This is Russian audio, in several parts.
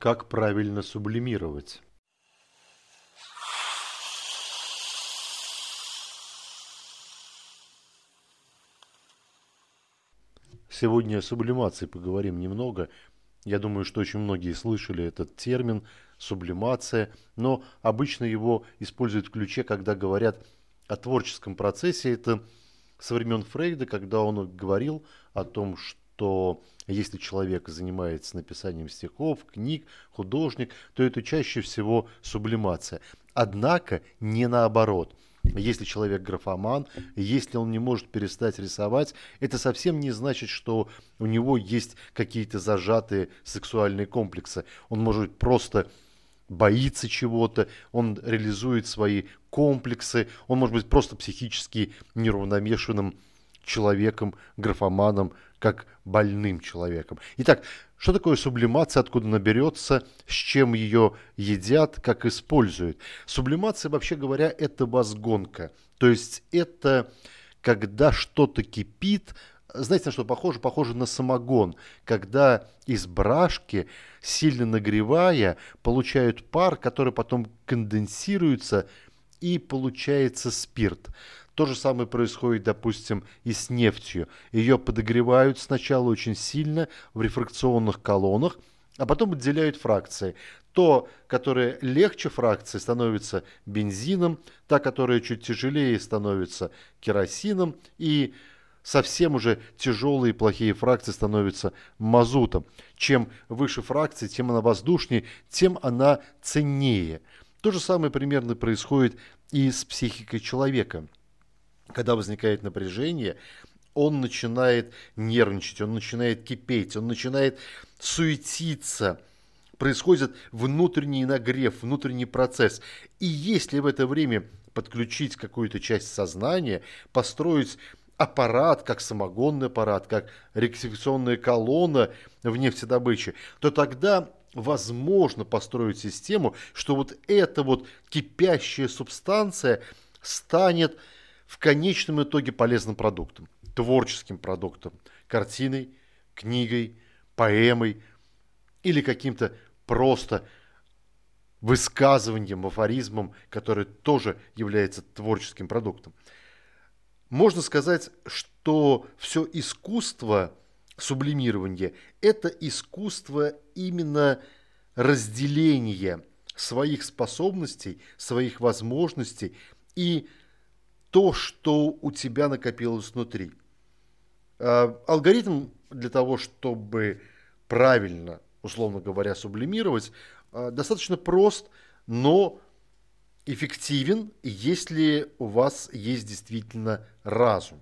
Как правильно сублимировать? Сегодня о сублимации поговорим немного. Я думаю, что очень многие слышали этот термин сублимация, но обычно его используют в ключе, когда говорят о творческом процессе. Это со времен Фрейда, когда он говорил о том, что если человек занимается написанием стихов, книг, художник, то это чаще всего сублимация. Однако не наоборот. Если человек графоман, если он не может перестать рисовать, это совсем не значит, что у него есть какие-то зажатые сексуальные комплексы. Он может просто боится чего-то, он реализует свои комплексы, он может быть просто психически неравномешанным человеком, графоманом, как больным человеком. Итак, что такое сублимация, откуда наберется, с чем ее едят, как используют? Сублимация, вообще говоря, это возгонка. То есть это когда что-то кипит, знаете, на что похоже? Похоже на самогон, когда из брашки, сильно нагревая, получают пар, который потом конденсируется и получается спирт. То же самое происходит, допустим, и с нефтью. Ее подогревают сначала очень сильно в рефракционных колоннах, а потом отделяют фракции. То, которое легче фракции, становится бензином, та, которая чуть тяжелее, становится керосином, и совсем уже тяжелые плохие фракции становятся мазутом. Чем выше фракции, тем она воздушнее, тем она ценнее. То же самое примерно происходит и с психикой человека. Когда возникает напряжение, он начинает нервничать, он начинает кипеть, он начинает суетиться, происходит внутренний нагрев, внутренний процесс. И если в это время подключить какую-то часть сознания, построить аппарат, как самогонный аппарат, как ректификационная колонна в нефтедобыче, то тогда возможно построить систему, что вот эта вот кипящая субстанция станет в конечном итоге полезным продуктом, творческим продуктом, картиной, книгой, поэмой или каким-то просто высказыванием, афоризмом, который тоже является творческим продуктом. Можно сказать, что все искусство сублимирования – это искусство именно разделения своих способностей, своих возможностей и то, что у тебя накопилось внутри. А, алгоритм для того, чтобы правильно, условно говоря, сублимировать, а, достаточно прост, но эффективен, если у вас есть действительно разум.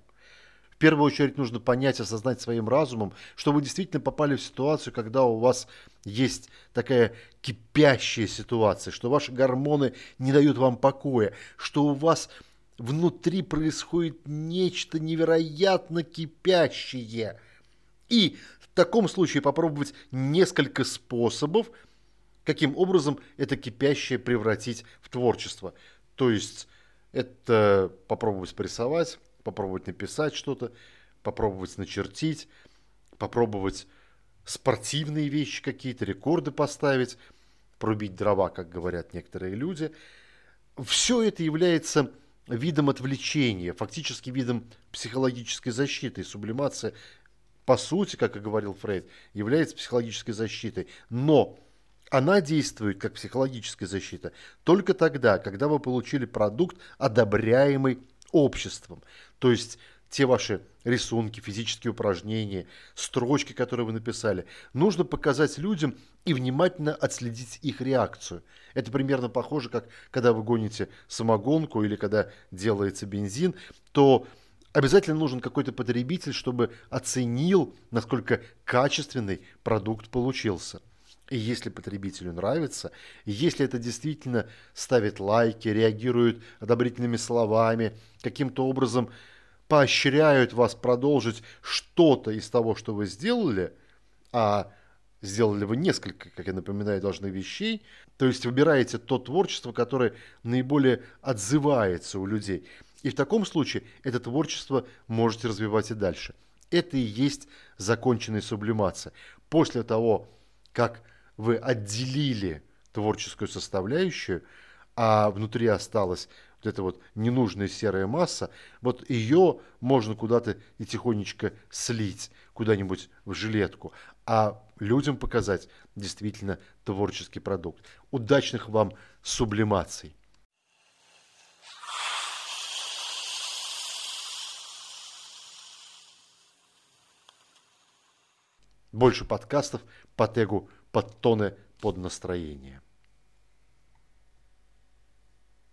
В первую очередь нужно понять, осознать своим разумом, что вы действительно попали в ситуацию, когда у вас есть такая кипящая ситуация, что ваши гормоны не дают вам покоя, что у вас внутри происходит нечто невероятно кипящее. И в таком случае попробовать несколько способов – каким образом это кипящее превратить в творчество. То есть это попробовать порисовать, попробовать написать что-то, попробовать начертить, попробовать спортивные вещи какие-то, рекорды поставить, пробить дрова, как говорят некоторые люди. Все это является видом отвлечения, фактически видом психологической защиты. сублимация, по сути, как и говорил Фрейд, является психологической защитой. Но она действует как психологическая защита только тогда, когда вы получили продукт, одобряемый обществом. То есть те ваши рисунки, физические упражнения, строчки, которые вы написали, нужно показать людям и внимательно отследить их реакцию. Это примерно похоже, как когда вы гоните самогонку или когда делается бензин, то обязательно нужен какой-то потребитель, чтобы оценил, насколько качественный продукт получился. И если потребителю нравится, если это действительно ставит лайки, реагирует одобрительными словами, каким-то образом поощряют вас продолжить что-то из того, что вы сделали, а сделали вы несколько, как я напоминаю, должны вещей, то есть выбираете то творчество, которое наиболее отзывается у людей. И в таком случае это творчество можете развивать и дальше. Это и есть законченная сублимация. После того, как вы отделили творческую составляющую, а внутри осталась вот эта вот ненужная серая масса, вот ее можно куда-то и тихонечко слить, куда-нибудь в жилетку, а людям показать действительно творческий продукт. Удачных вам сублимаций! Больше подкастов по тегу «Подтоны под настроение».